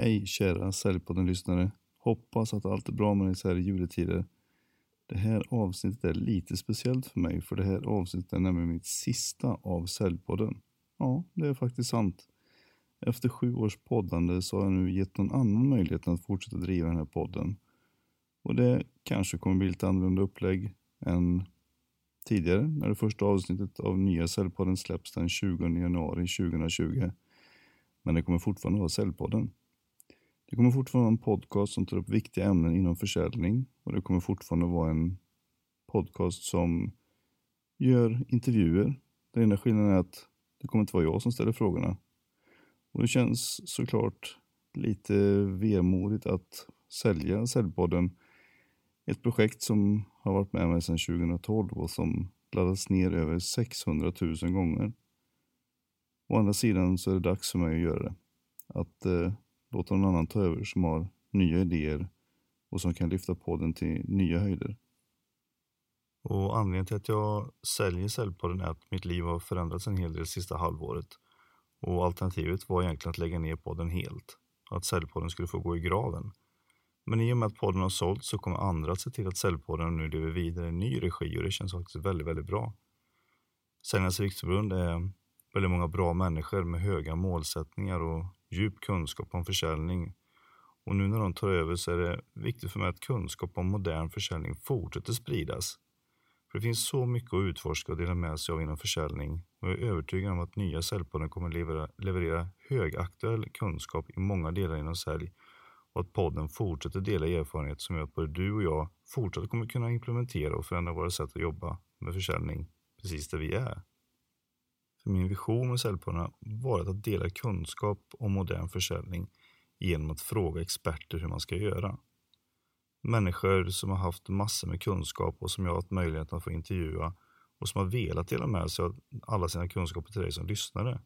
Hej kära Säljpodden-lyssnare. Hoppas att allt är bra med dig så här i juletider. Det här avsnittet är lite speciellt för mig för det här avsnittet är nämligen mitt sista av Säljpodden. Ja, det är faktiskt sant. Efter sju års poddande så har jag nu gett någon annan möjligheten att fortsätta driva den här podden. Och det kanske kommer bli lite annorlunda upplägg än tidigare när det första avsnittet av nya Säljpodden släpps den 20 januari 2020. Men det kommer fortfarande vara Säljpodden. Det kommer fortfarande vara en podcast som tar upp viktiga ämnen inom försäljning och det kommer fortfarande vara en podcast som gör intervjuer. Den enda skillnaden är att det kommer inte vara jag som ställer frågorna. Och det känns såklart lite vemodigt att sälja Säljpodden. Ett projekt som har varit med mig sedan 2012 och som laddats ner över 600 000 gånger. Å andra sidan så är det dags för mig att göra det. Att eh, låta någon annan ta över som har nya idéer och som kan lyfta podden till nya höjder. Och anledningen till att jag säljer Säljpodden är att mitt liv har förändrats en hel del sista halvåret. Och alternativet var egentligen att lägga ner podden helt. Att Säljpodden skulle få gå i graven. Men i och med att podden har sålt så kommer andra att se till att Säljpodden nu lever vidare i ny regi och det känns faktiskt väldigt, väldigt bra. Säljarnas riksförbund är väldigt många bra människor med höga målsättningar och djup kunskap om försäljning. Och nu när de tar över så är det viktigt för mig att kunskap om modern försäljning fortsätter spridas. För det finns så mycket att utforska och dela med sig av inom försäljning och jag är övertygad om att nya Säljpodden kommer leverera, leverera högaktuell kunskap i många delar inom sälj och att podden fortsätter dela erfarenhet som gör att både du och jag fortsatt kommer kunna implementera och förändra våra sätt att jobba med försäljning precis där vi är. För min vision med Säljpodden har varit att dela kunskap om modern försäljning genom att fråga experter hur man ska göra. Människor som har haft massor med kunskap och som jag har haft möjlighet att få intervjua och som har velat dela med sig av alla sina kunskaper till dig som lyssnare.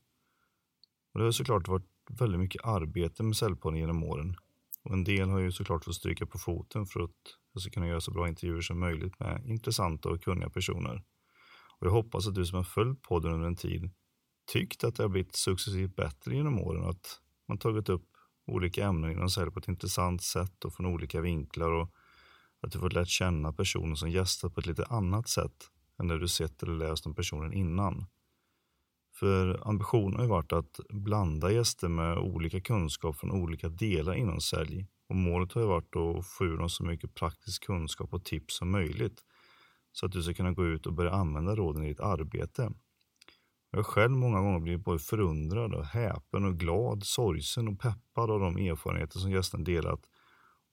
Och det har såklart varit väldigt mycket arbete med Säljpodden genom åren. Och en del har ju såklart fått stryka på foten för att jag ska kunna göra så bra intervjuer som möjligt med intressanta och kunniga personer. Och jag hoppas att du som har följt podden under en tid tyckt att det har blivit successivt bättre genom åren och att man tagit upp olika ämnen inom sälj på ett intressant sätt och från olika vinklar och att du fått lärt känna personer som gästat på ett lite annat sätt än när du sett eller läst om personen innan. För ambitionen har ju varit att blanda gäster med olika kunskap från olika delar inom sälj och målet har ju varit att få ur dem så mycket praktisk kunskap och tips som möjligt så att du ska kunna gå ut och börja använda råden i ditt arbete. Jag har själv många gånger blivit både förundrad, och häpen och glad, sorgsen och peppad av de erfarenheter som gästen delat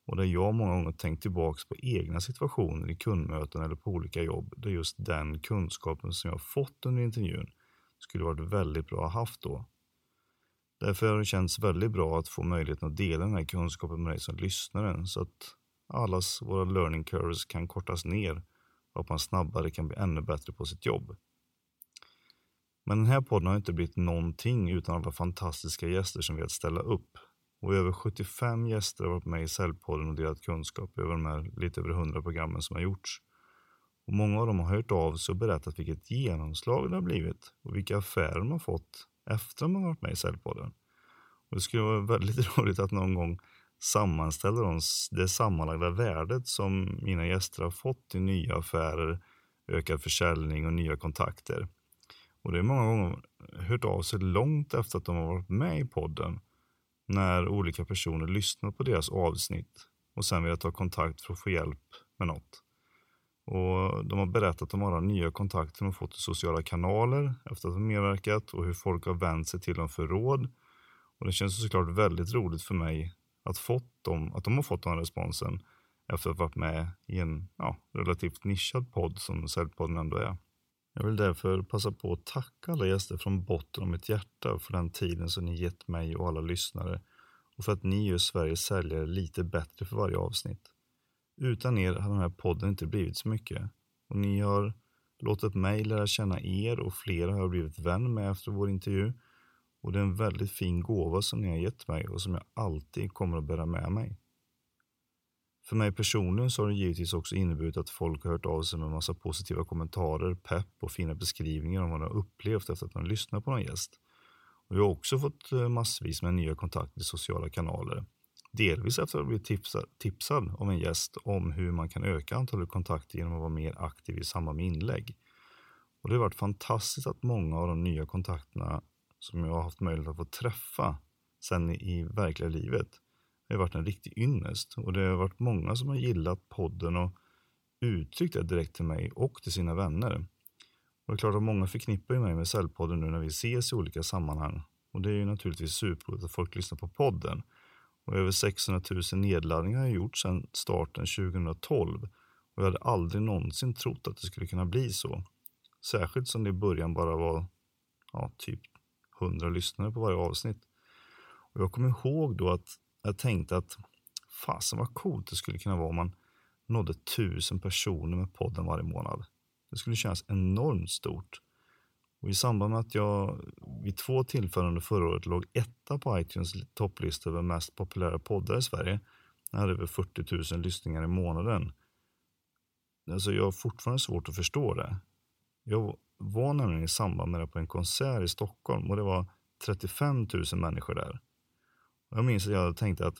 och där jag många gånger tänkt tillbaks på egna situationer i kundmöten eller på olika jobb där just den kunskapen som jag fått under intervjun skulle varit väldigt bra att ha haft då. Därför har det känts väldigt bra att få möjligheten att dela den här kunskapen med dig som lyssnare så att allas våra learning curves kan kortas ner och att man snabbare kan bli ännu bättre på sitt jobb. Men den här podden har inte blivit någonting utan alla fantastiska gäster som velat ställa upp. Och över 75 gäster har varit med i Säljpodden och delat kunskap över de här lite över 100 programmen som har gjorts. Och många av dem har hört av sig och berättat vilket genomslag det har blivit och vilka affärer de har fått efter att de har varit med i Säljpodden. Och det skulle vara väldigt roligt att någon gång sammanställa det sammanlagda värdet som mina gäster har fått i nya affärer, ökad försäljning och nya kontakter. Och det är många gånger hört av sig långt efter att de har varit med i podden när olika personer lyssnat på deras avsnitt och sen vill ta kontakt för att få hjälp med något. Och De har berättat om alla nya kontakter de fått i sociala kanaler efter att de medverkat och hur folk har vänt sig till dem för råd. Och Det känns såklart väldigt roligt för mig att, fått dem, att de har fått den responsen efter att ha varit med i en ja, relativt nischad podd som Säljpodden ändå är. Jag vill därför passa på att tacka alla gäster från botten av mitt hjärta för den tiden som ni gett mig och alla lyssnare och för att ni gör Sveriges säljare lite bättre för varje avsnitt. Utan er hade den här podden inte blivit så mycket och ni har låtit mig lära känna er och flera har jag blivit vän med efter vår intervju och det är en väldigt fin gåva som ni har gett mig och som jag alltid kommer att bära med mig. För mig personligen så har det givetvis också inneburit att folk har hört av sig med massa positiva kommentarer, pepp och fina beskrivningar om vad de har upplevt efter att de lyssnat på någon gäst. Och jag har också fått eh, massvis med nya kontakter i sociala kanaler. Delvis efter att ha blivit tipsad, tipsad av en gäst om hur man kan öka antalet kontakter genom att vara mer aktiv i samband med inlägg. Och det har varit fantastiskt att många av de nya kontakterna som jag har haft möjlighet att få träffa sen i, verkliga livet det har varit en riktig ynnest. Och det har varit många som har gillat podden och uttryckt det direkt till mig och till sina vänner. Och det är klart att många förknippar mig med Cellpodden nu när vi ses i olika sammanhang. Och det är ju naturligtvis superroligt att folk lyssnar på podden. Och över 600 000 nedladdningar har jag gjort sedan starten 2012. Och jag hade aldrig någonsin trott att det skulle kunna bli så. Särskilt som det i början bara var ja, typ 100 lyssnare på varje avsnitt. Och jag kommer ihåg då att jag tänkte att fasen vad coolt det skulle kunna vara om man nådde tusen personer med podden varje månad. Det skulle kännas enormt stort. Och I samband med att jag vid två tillfällen under förra året låg etta på iTunes topplista över mest populära poddar i Sverige, jag hade över 40 000 lyssningar i månaden. Alltså jag har fortfarande svårt att förstå det. Jag var nämligen i samband med det på en konsert i Stockholm och det var 35 000 människor där. Jag minns att jag tänkte att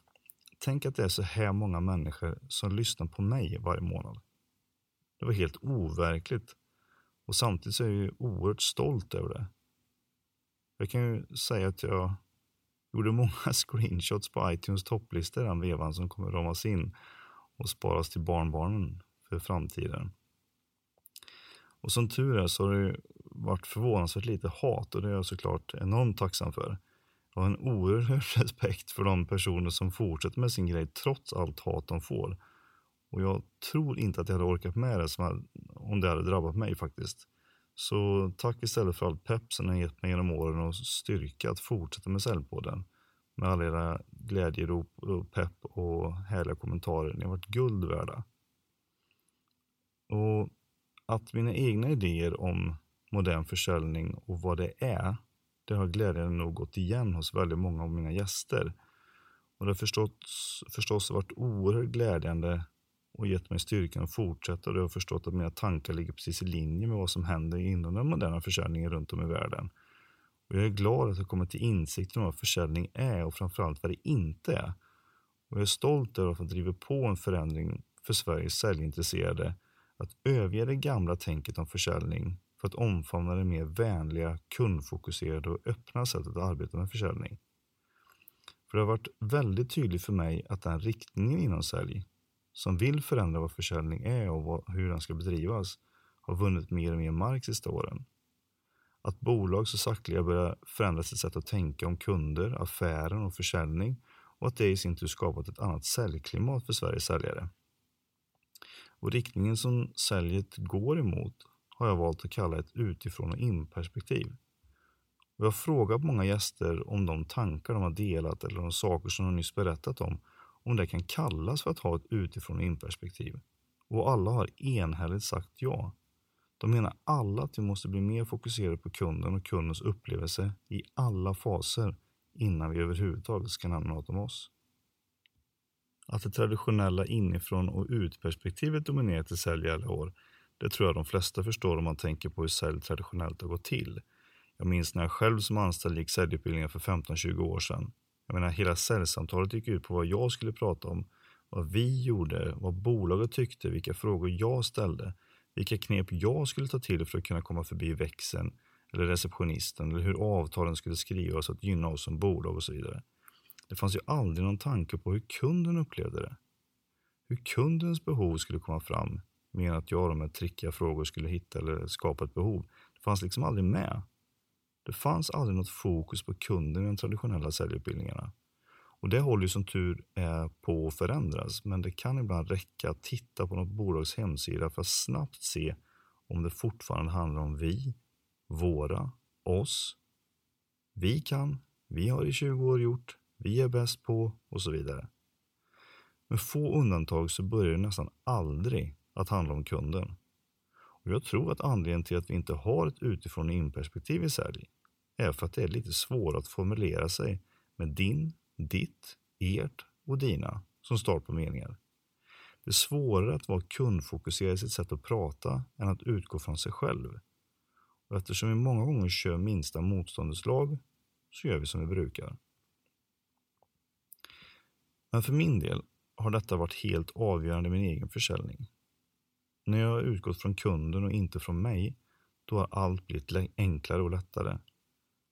tänk att det är så här många människor som lyssnar på mig varje månad. Det var helt overkligt. Och samtidigt så är jag oerhört stolt över det. Jag kan ju säga att jag gjorde många screenshots på iTunes topplista den vevan som kommer ramas in och sparas till barnbarnen för framtiden. Och som tur är så har det varit förvånansvärt lite hat och det är jag såklart enormt tacksam för. Jag har en oerhörd respekt för de personer som fortsätter med sin grej trots allt hat de får. Och jag tror inte att jag hade orkat med det om det hade drabbat mig faktiskt. Så tack istället för all pepp som ni gett mig genom åren och styrka att fortsätta med Säljpodden. Med alla era glädjerop, och pepp och härliga kommentarer. Ni har varit guld värda. Och att mina egna idéer om modern försäljning och vad det är det har glädjande nog gått igen hos väldigt många av mina gäster. Och det har förstås, förstås varit oerhört glädjande och gett mig styrkan att fortsätta och jag har förstått att mina tankar ligger precis i linje med vad som händer inom den moderna försäljningen runt om i världen. Och jag är glad att jag kommit till insikt om vad försäljning är och framförallt vad det inte är. Och jag är stolt över att ha drivit på en förändring för Sveriges säljintresserade att överge det gamla tänket om försäljning för att omfamna det mer vänliga, kundfokuserade och öppna sättet att arbeta med försäljning. För det har varit väldigt tydligt för mig att den riktningen inom sälj, som vill förändra vad försäljning är och vad, hur den ska bedrivas, har vunnit mer och mer mark sista åren. Att bolag så sakteliga börjar förändra sitt sätt att tänka om kunder, affären och försäljning och att det i sin tur skapat ett annat säljklimat för Sveriges säljare. Och riktningen som säljet går emot har jag valt att kalla ett utifrån och in-perspektiv. Jag har frågat många gäster om de tankar de har delat eller de saker som de nyss berättat om, om det kan kallas för att ha ett utifrån och in-perspektiv. Och alla har enhälligt sagt ja. De menar alla att vi måste bli mer fokuserade på kunden och kundens upplevelse i alla faser innan vi överhuvudtaget ska nämna något om oss. Att det traditionella inifrån och ut-perspektivet dominerat i sälj i alla år det tror jag de flesta förstår om man tänker på hur sälj traditionellt har gått till. Jag minns när jag själv som anställd gick säljutbildningen för 15-20 år sedan. Jag menar, hela säljsamtalet gick ut på vad jag skulle prata om, vad vi gjorde, vad bolaget tyckte, vilka frågor jag ställde, vilka knep jag skulle ta till för att kunna komma förbi växeln eller receptionisten eller hur avtalen skulle skrivas för att gynna oss som bolag och så vidare. Det fanns ju aldrig någon tanke på hur kunden upplevde det. Hur kundens behov skulle komma fram, mer än att jag med trickiga frågor skulle hitta eller skapa ett behov. Det fanns liksom aldrig med. Det fanns aldrig något fokus på kunden i de traditionella säljutbildningarna. Och det håller ju som tur är på att förändras, men det kan ibland räcka att titta på något bolags hemsida för att snabbt se om det fortfarande handlar om vi, våra, oss. Vi kan, vi har i 20 år gjort, vi är bäst på och så vidare. Med få undantag så börjar det nästan aldrig att handla om kunden. Och jag tror att anledningen till att vi inte har ett utifrån-in-perspektiv i sälj är för att det är lite svårare att formulera sig med din, ditt, ert och dina som start på meningar. Det är svårare att vara kundfokuserad i sitt sätt att prata än att utgå från sig själv. Och eftersom vi många gånger kör minsta motståndets lag så gör vi som vi brukar. Men för min del har detta varit helt avgörande i min egen försäljning. När jag har utgått från kunden och inte från mig, då har allt blivit enklare och lättare.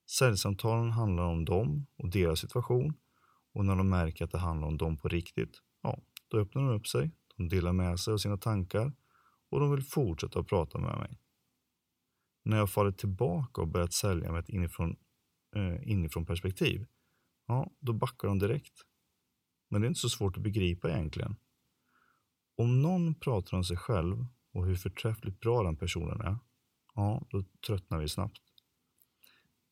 Säljsamtalen handlar om dem och deras situation och när de märker att det handlar om dem på riktigt, ja, då öppnar de upp sig, de delar med sig av sina tankar och de vill fortsätta att prata med mig. När jag fallit tillbaka och börjat sälja med ett inifrån, eh, inifrån perspektiv, ja, då backar de direkt. Men det är inte så svårt att begripa egentligen. Om någon pratar om sig själv och hur förträffligt bra den personen är, ja, då tröttnar vi snabbt.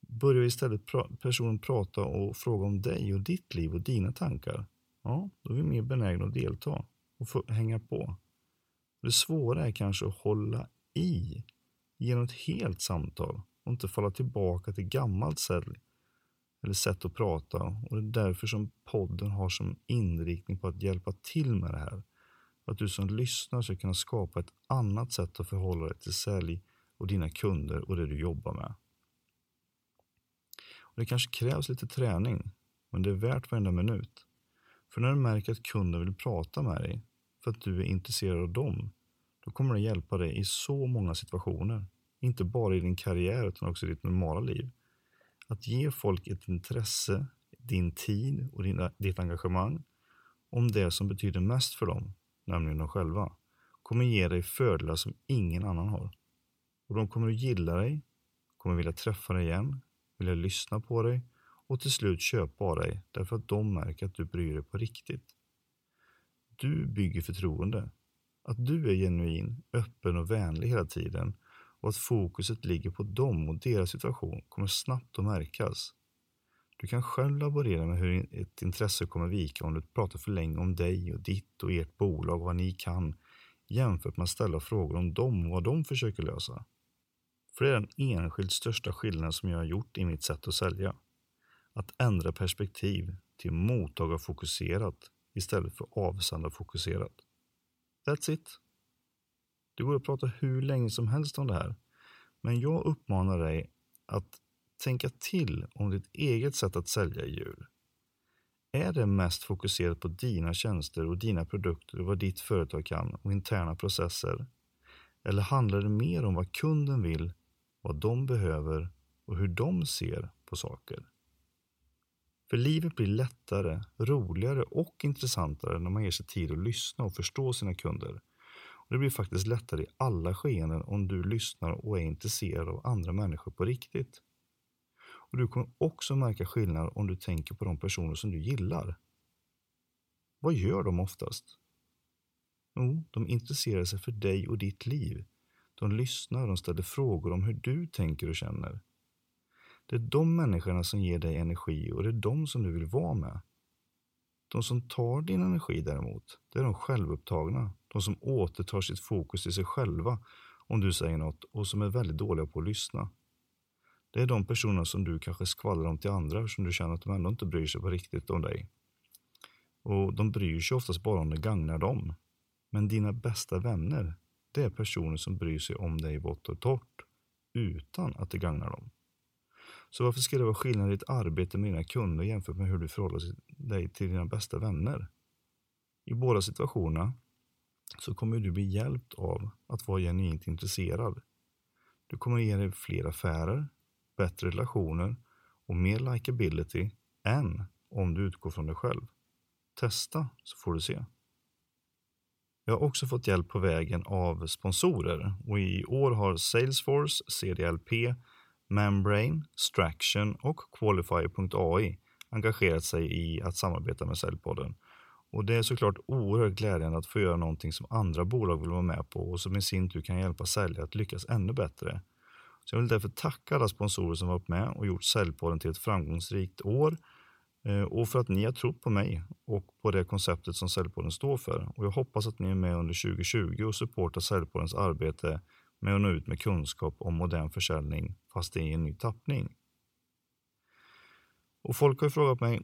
Börjar istället pra personen prata och fråga om dig och ditt liv och dina tankar, ja, då är vi mer benägna att delta och få hänga på. Det svåra är kanske att hålla i genom ett helt samtal och inte falla tillbaka till gammalt sälj eller sätt att prata. Och det är därför som podden har som inriktning på att hjälpa till med det här. För att du som lyssnar ska kunna skapa ett annat sätt att förhålla dig till sälj och dina kunder och det du jobbar med. Och det kanske krävs lite träning, men det är värt varenda minut. För när du märker att kunden vill prata med dig för att du är intresserad av dem, då kommer det hjälpa dig i så många situationer. Inte bara i din karriär utan också i ditt normala liv. Att ge folk ett intresse, din tid och din, ditt engagemang om det som betyder mest för dem, nämligen de själva, kommer ge dig fördelar som ingen annan har. Och de kommer att gilla dig, kommer vilja träffa dig igen, vilja lyssna på dig och till slut köpa av dig därför att de märker att du bryr dig på riktigt. Du bygger förtroende. Att du är genuin, öppen och vänlig hela tiden och att fokuset ligger på dem och deras situation kommer snabbt att märkas. Du kan själv laborera med hur ett intresse kommer vika om du pratar för länge om dig och ditt och ert bolag och vad ni kan jämfört med att ställa frågor om dem och vad de försöker lösa. För det är den enskilt största skillnaden som jag har gjort i mitt sätt att sälja. Att ändra perspektiv till mottagarfokuserat istället för avsändarfokuserat. That's it. Det går att prata hur länge som helst om det här. Men jag uppmanar dig att tänka till om ditt eget sätt att sälja djur. Är det mest fokuserat på dina tjänster och dina produkter och vad ditt företag kan och interna processer? Eller handlar det mer om vad kunden vill, vad de behöver och hur de ser på saker? För livet blir lättare, roligare och intressantare när man ger sig tid att lyssna och förstå sina kunder och det blir faktiskt lättare i alla skeenden om du lyssnar och är intresserad av andra människor på riktigt. Och Du kommer också märka skillnad om du tänker på de personer som du gillar. Vad gör de oftast? Jo, de intresserar sig för dig och ditt liv. De lyssnar och de ställer frågor om hur du tänker och känner. Det är de människorna som ger dig energi och det är de som du vill vara med. De som tar din energi däremot, det är de självupptagna. De som återtar sitt fokus till sig själva om du säger något och som är väldigt dåliga på att lyssna. Det är de personerna som du kanske skvallrar om till andra som du känner att de ändå inte bryr sig på riktigt om dig. Och de bryr sig oftast bara om det gagnar dem. Men dina bästa vänner, det är personer som bryr sig om dig vått och torrt utan att det gagnar dem. Så varför ska det vara skillnad i ditt arbete med dina kunder jämfört med hur du förhåller dig till dina bästa vänner? I båda situationerna så kommer du bli hjälpt av att vara genuint intresserad. Du kommer ge dig fler affärer, bättre relationer och mer likability än om du utgår från dig själv. Testa så får du se. Jag har också fått hjälp på vägen av sponsorer och i år har Salesforce, CDLP, Membrane, Straction och Qualifier.ai engagerat sig i att samarbeta med Säljpodden och det är såklart oerhört glädjande att få göra någonting som andra bolag vill vara med på och som i sin tur kan hjälpa säljare att lyckas ännu bättre. Så jag vill därför tacka alla sponsorer som varit med och gjort Säljpodden till ett framgångsrikt år eh, och för att ni har trott på mig och på det konceptet som Säljpodden står för. Och jag hoppas att ni är med under 2020 och supportar Säljpoddens arbete med att nå ut med kunskap om modern försäljning fast i en ny tappning. Och folk har frågat mig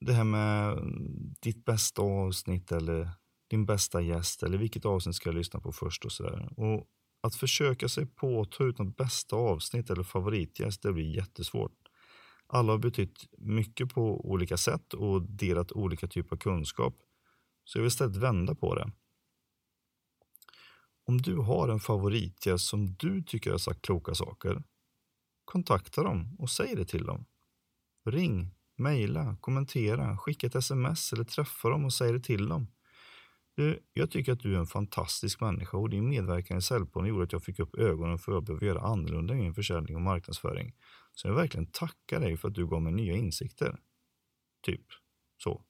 det här med mm, ditt bästa avsnitt eller din bästa gäst eller vilket avsnitt ska jag lyssna på först och sådär. Och att försöka sig på att ta ut något bästa avsnitt eller favoritgäst, det blir jättesvårt. Alla har betytt mycket på olika sätt och delat olika typer av kunskap. Så jag vill istället vända på det. Om du har en favoritgäst som du tycker har sagt kloka saker, kontakta dem och säg det till dem. Ring, mejla, kommentera, skicka ett sms eller träffa dem och säg det till dem. Du, jag tycker att du är en fantastisk människa och din medverkan i Säljpodden gjorde att jag fick upp ögonen för att jag behöver göra annorlunda i min försäljning och marknadsföring. Så jag verkligen tackar dig för att du gav mig nya insikter. Typ så.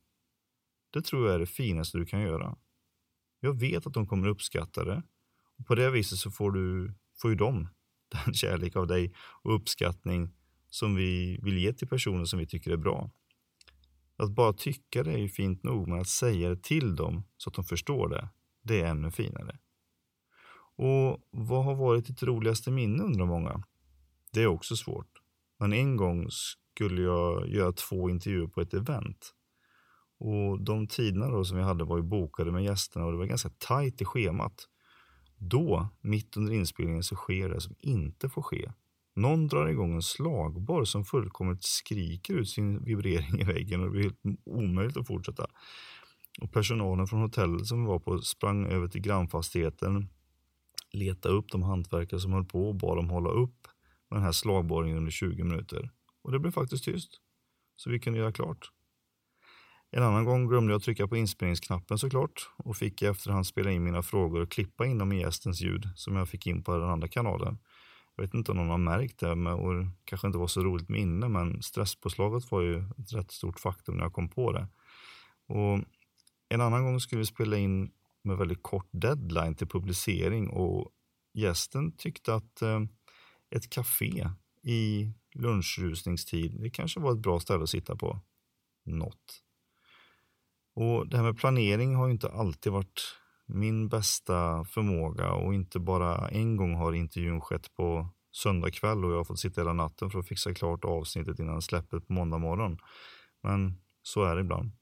Det tror jag är det finaste du kan göra. Jag vet att de kommer uppskatta det och på det viset så får, du, får ju de den kärlek av dig och uppskattning som vi vill ge till personer som vi tycker är bra. Att bara tycka det är ju fint nog, men att säga det till dem så att de förstår det, det är ännu finare. Och vad har varit ditt roligaste minne undrar många? Det är också svårt. Men en gång skulle jag göra två intervjuer på ett event. Och de tiderna då som vi hade var ju bokade med gästerna och det var ganska tajt i schemat. Då, mitt under inspelningen, så sker det som inte får ske. Någon drar igång en slagborr som fullkomligt skriker ut sin vibrering i väggen och det blir helt omöjligt att fortsätta. Och personalen från hotellet som vi var på sprang över till grannfastigheten, letade upp de hantverkare som höll på och bad dem hålla upp med den här slagborren under 20 minuter. Och det blev faktiskt tyst. Så vi kunde göra klart. En annan gång glömde jag trycka på inspelningsknappen såklart och fick i efterhand spela in mina frågor och klippa in dem i gästens ljud som jag fick in på den andra kanalen. Jag vet inte om någon har märkt det men, och det kanske inte var så roligt minne men stresspåslaget var ju ett rätt stort faktum när jag kom på det. Och en annan gång skulle vi spela in med väldigt kort deadline till publicering och gästen tyckte att eh, ett café i lunchrusningstid, det kanske var ett bra ställe att sitta på. Något. Och det här med planering har ju inte alltid varit min bästa förmåga och inte bara en gång har intervjun skett på söndag kväll och jag har fått sitta hela natten för att fixa klart avsnittet innan släppet på måndag morgon. Men så är det ibland.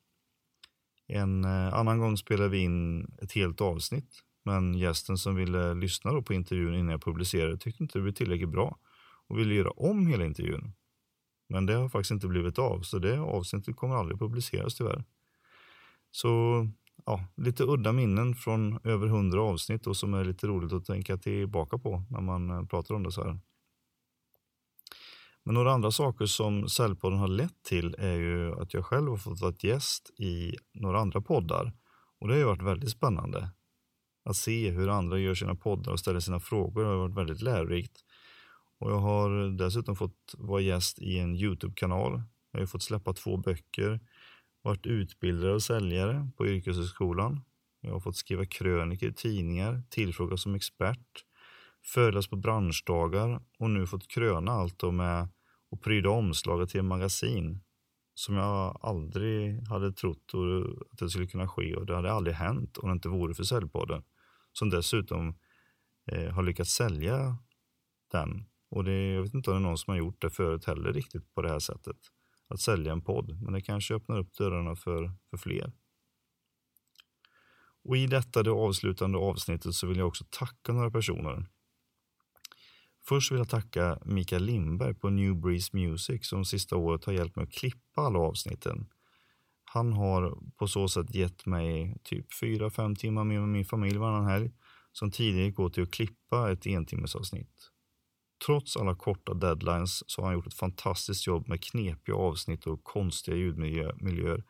En eh, annan gång spelade vi in ett helt avsnitt men gästen som ville lyssna på intervjun innan jag publicerade tyckte inte det blev tillräckligt bra och ville göra om hela intervjun. Men det har faktiskt inte blivit av så det avsnittet kommer aldrig publiceras tyvärr. Så ja, lite udda minnen från över hundra avsnitt och som är lite roligt att tänka tillbaka på när man eh, pratar om det så här. Men några andra saker som Säljpodden har lett till är ju att jag själv har fått vara gäst i några andra poddar och det har ju varit väldigt spännande. Att se hur andra gör sina poddar och ställer sina frågor har varit väldigt lärorikt. Och jag har dessutom fått vara gäst i en Youtube-kanal. Jag har fått släppa två böcker varit utbildare och säljare på yrkeshögskolan. Jag har fått skriva krönikor i tidningar, tillfrågas som expert, föreläst på branschdagar och nu fått kröna allt med att pryda omslaget till en magasin som jag aldrig hade trott att det skulle kunna ske och det hade aldrig hänt om det inte vore för Säljpodden. Som dessutom eh, har lyckats sälja den. Och det, jag vet inte om det är någon som har gjort det förut heller riktigt på det här sättet att sälja en podd, men det kanske öppnar upp dörrarna för, för fler. Och I detta det avslutande avsnittet så vill jag också tacka några personer. Först vill jag tacka Mikael Lindberg på New Breeze Music som sista året har hjälpt mig att klippa alla avsnitten. Han har på så sätt gett mig typ 4-5 timmar med min familj varannan helg som tidigare går till att klippa ett entimmesavsnitt. Trots alla korta deadlines så har han gjort ett fantastiskt jobb med knepiga avsnitt och konstiga ljudmiljöer.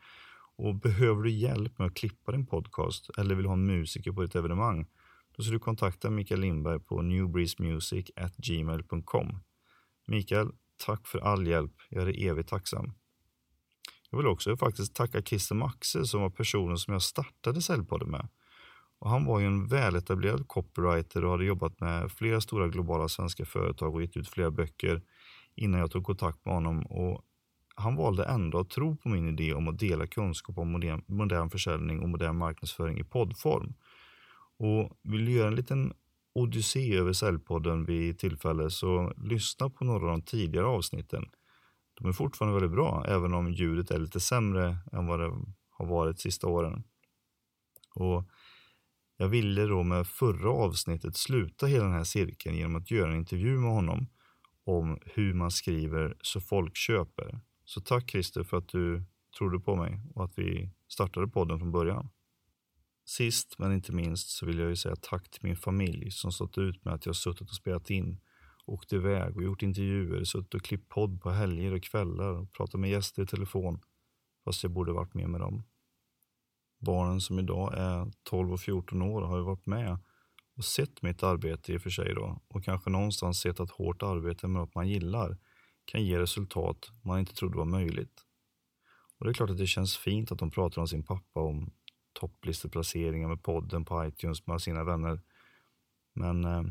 Och behöver du hjälp med att klippa din podcast eller vill ha en musiker på ditt evenemang då ska du kontakta Mikael Lindberg på newbreezemusic@gmail.com. Mikael, tack för all hjälp. Jag är evigt tacksam. Jag vill också faktiskt tacka Christer Maxe som var personen som jag startade Säljpodden med. Och han var ju en väletablerad copywriter och hade jobbat med flera stora globala svenska företag och gett ut flera böcker innan jag tog kontakt med honom. Och han valde ändå att tro på min idé om att dela kunskap om modern, modern försäljning och modern marknadsföring i poddform. Och vill du göra en liten odyssé över Säljpodden vid tillfälle så lyssna på några av de tidigare avsnitten. De är fortfarande väldigt bra, även om ljudet är lite sämre än vad det har varit de sista åren. Och jag ville då med förra avsnittet sluta hela den här cirkeln genom att göra en intervju med honom om hur man skriver så folk köper. Så tack Christer för att du trodde på mig och att vi startade podden från början. Sist men inte minst så vill jag ju säga tack till min familj som stått ut med att jag suttit och spelat in, åkt iväg och gjort intervjuer, suttit och klippt podd på helger och kvällar och pratat med gäster i telefon fast jag borde varit med med dem. Barnen som idag är 12 och 14 år har ju varit med och sett mitt arbete i och för sig då och kanske någonstans sett att hårt arbete med något man gillar kan ge resultat man inte trodde var möjligt. Och det är klart att det känns fint att de pratar om sin pappa om topplisteplaceringar med podden på iTunes med sina vänner. Men eh,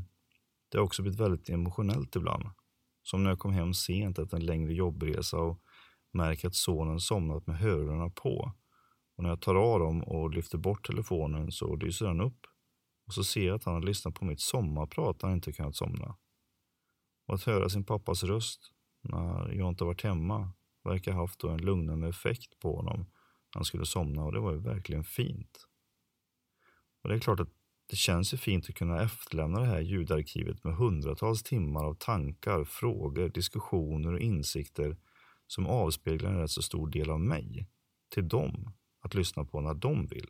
det har också blivit väldigt emotionellt ibland. Som när jag kom hem sent efter en längre jobbresa och märker att sonen somnat med hörlurarna på. Och när jag tar av dem och lyfter bort telefonen så lyser den upp. Och så ser jag att han har lyssnat på mitt sommarprat när han inte kunnat somna. Och att höra sin pappas röst när jag inte varit hemma verkar ha haft en lugnande effekt på honom han skulle somna och det var ju verkligen fint. Och det är klart att det känns ju fint att kunna efterlämna det här ljudarkivet med hundratals timmar av tankar, frågor, diskussioner och insikter som avspeglar en rätt så stor del av mig till dem att lyssna på när de vill.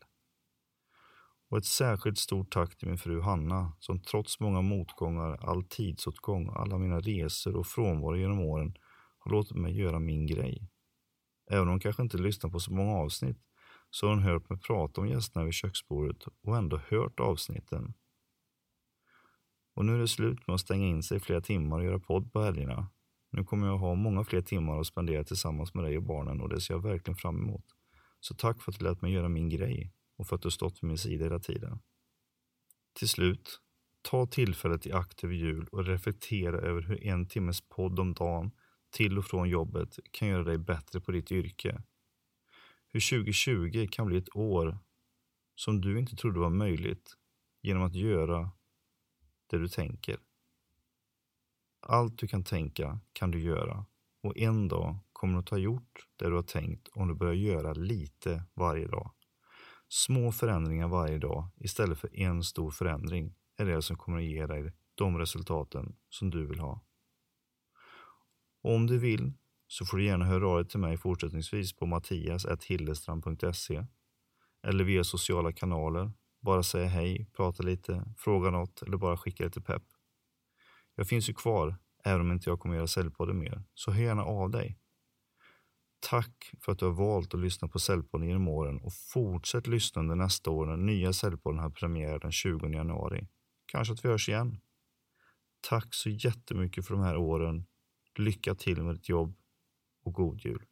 Och ett särskilt stort tack till min fru Hanna som trots många motgångar, all tidsåtgång, alla mina resor och frånvaro genom åren har låtit mig göra min grej. Även om hon kanske inte lyssnat på så många avsnitt så har hon hört mig prata om gästerna vid köksbordet och ändå hört avsnitten. Och nu är det slut med att stänga in sig i flera timmar och göra podd på helgerna. Nu kommer jag ha många fler timmar att spendera tillsammans med dig och barnen och det ser jag verkligen fram emot. Så tack för att du lät mig göra min grej och för att du stått vid min sida hela tiden. Till slut, ta tillfället i akt över jul och reflektera över hur en timmes podd om dagen till och från jobbet kan göra dig bättre på ditt yrke. Hur 2020 kan bli ett år som du inte trodde var möjligt genom att göra det du tänker. Allt du kan tänka kan du göra och en dag kommer du att ha gjort det du har tänkt om du börjar göra lite varje dag. Små förändringar varje dag istället för en stor förändring är det som kommer att ge dig de resultaten som du vill ha. Och om du vill så får du gärna höra av dig till mig fortsättningsvis på mattias.hillestrand.se eller via sociala kanaler. Bara säga hej, prata lite, fråga något eller bara skicka lite pepp. Jag finns ju kvar, även om inte jag kommer göra Säljpodden mer, så hör gärna av dig. Tack för att du har valt att lyssna på Säljpodden genom åren och fortsätt lyssna under nästa år när nya Säljpodden har premiär den 20 januari. Kanske att vi hörs igen. Tack så jättemycket för de här åren Lycka till med ditt jobb och god jul.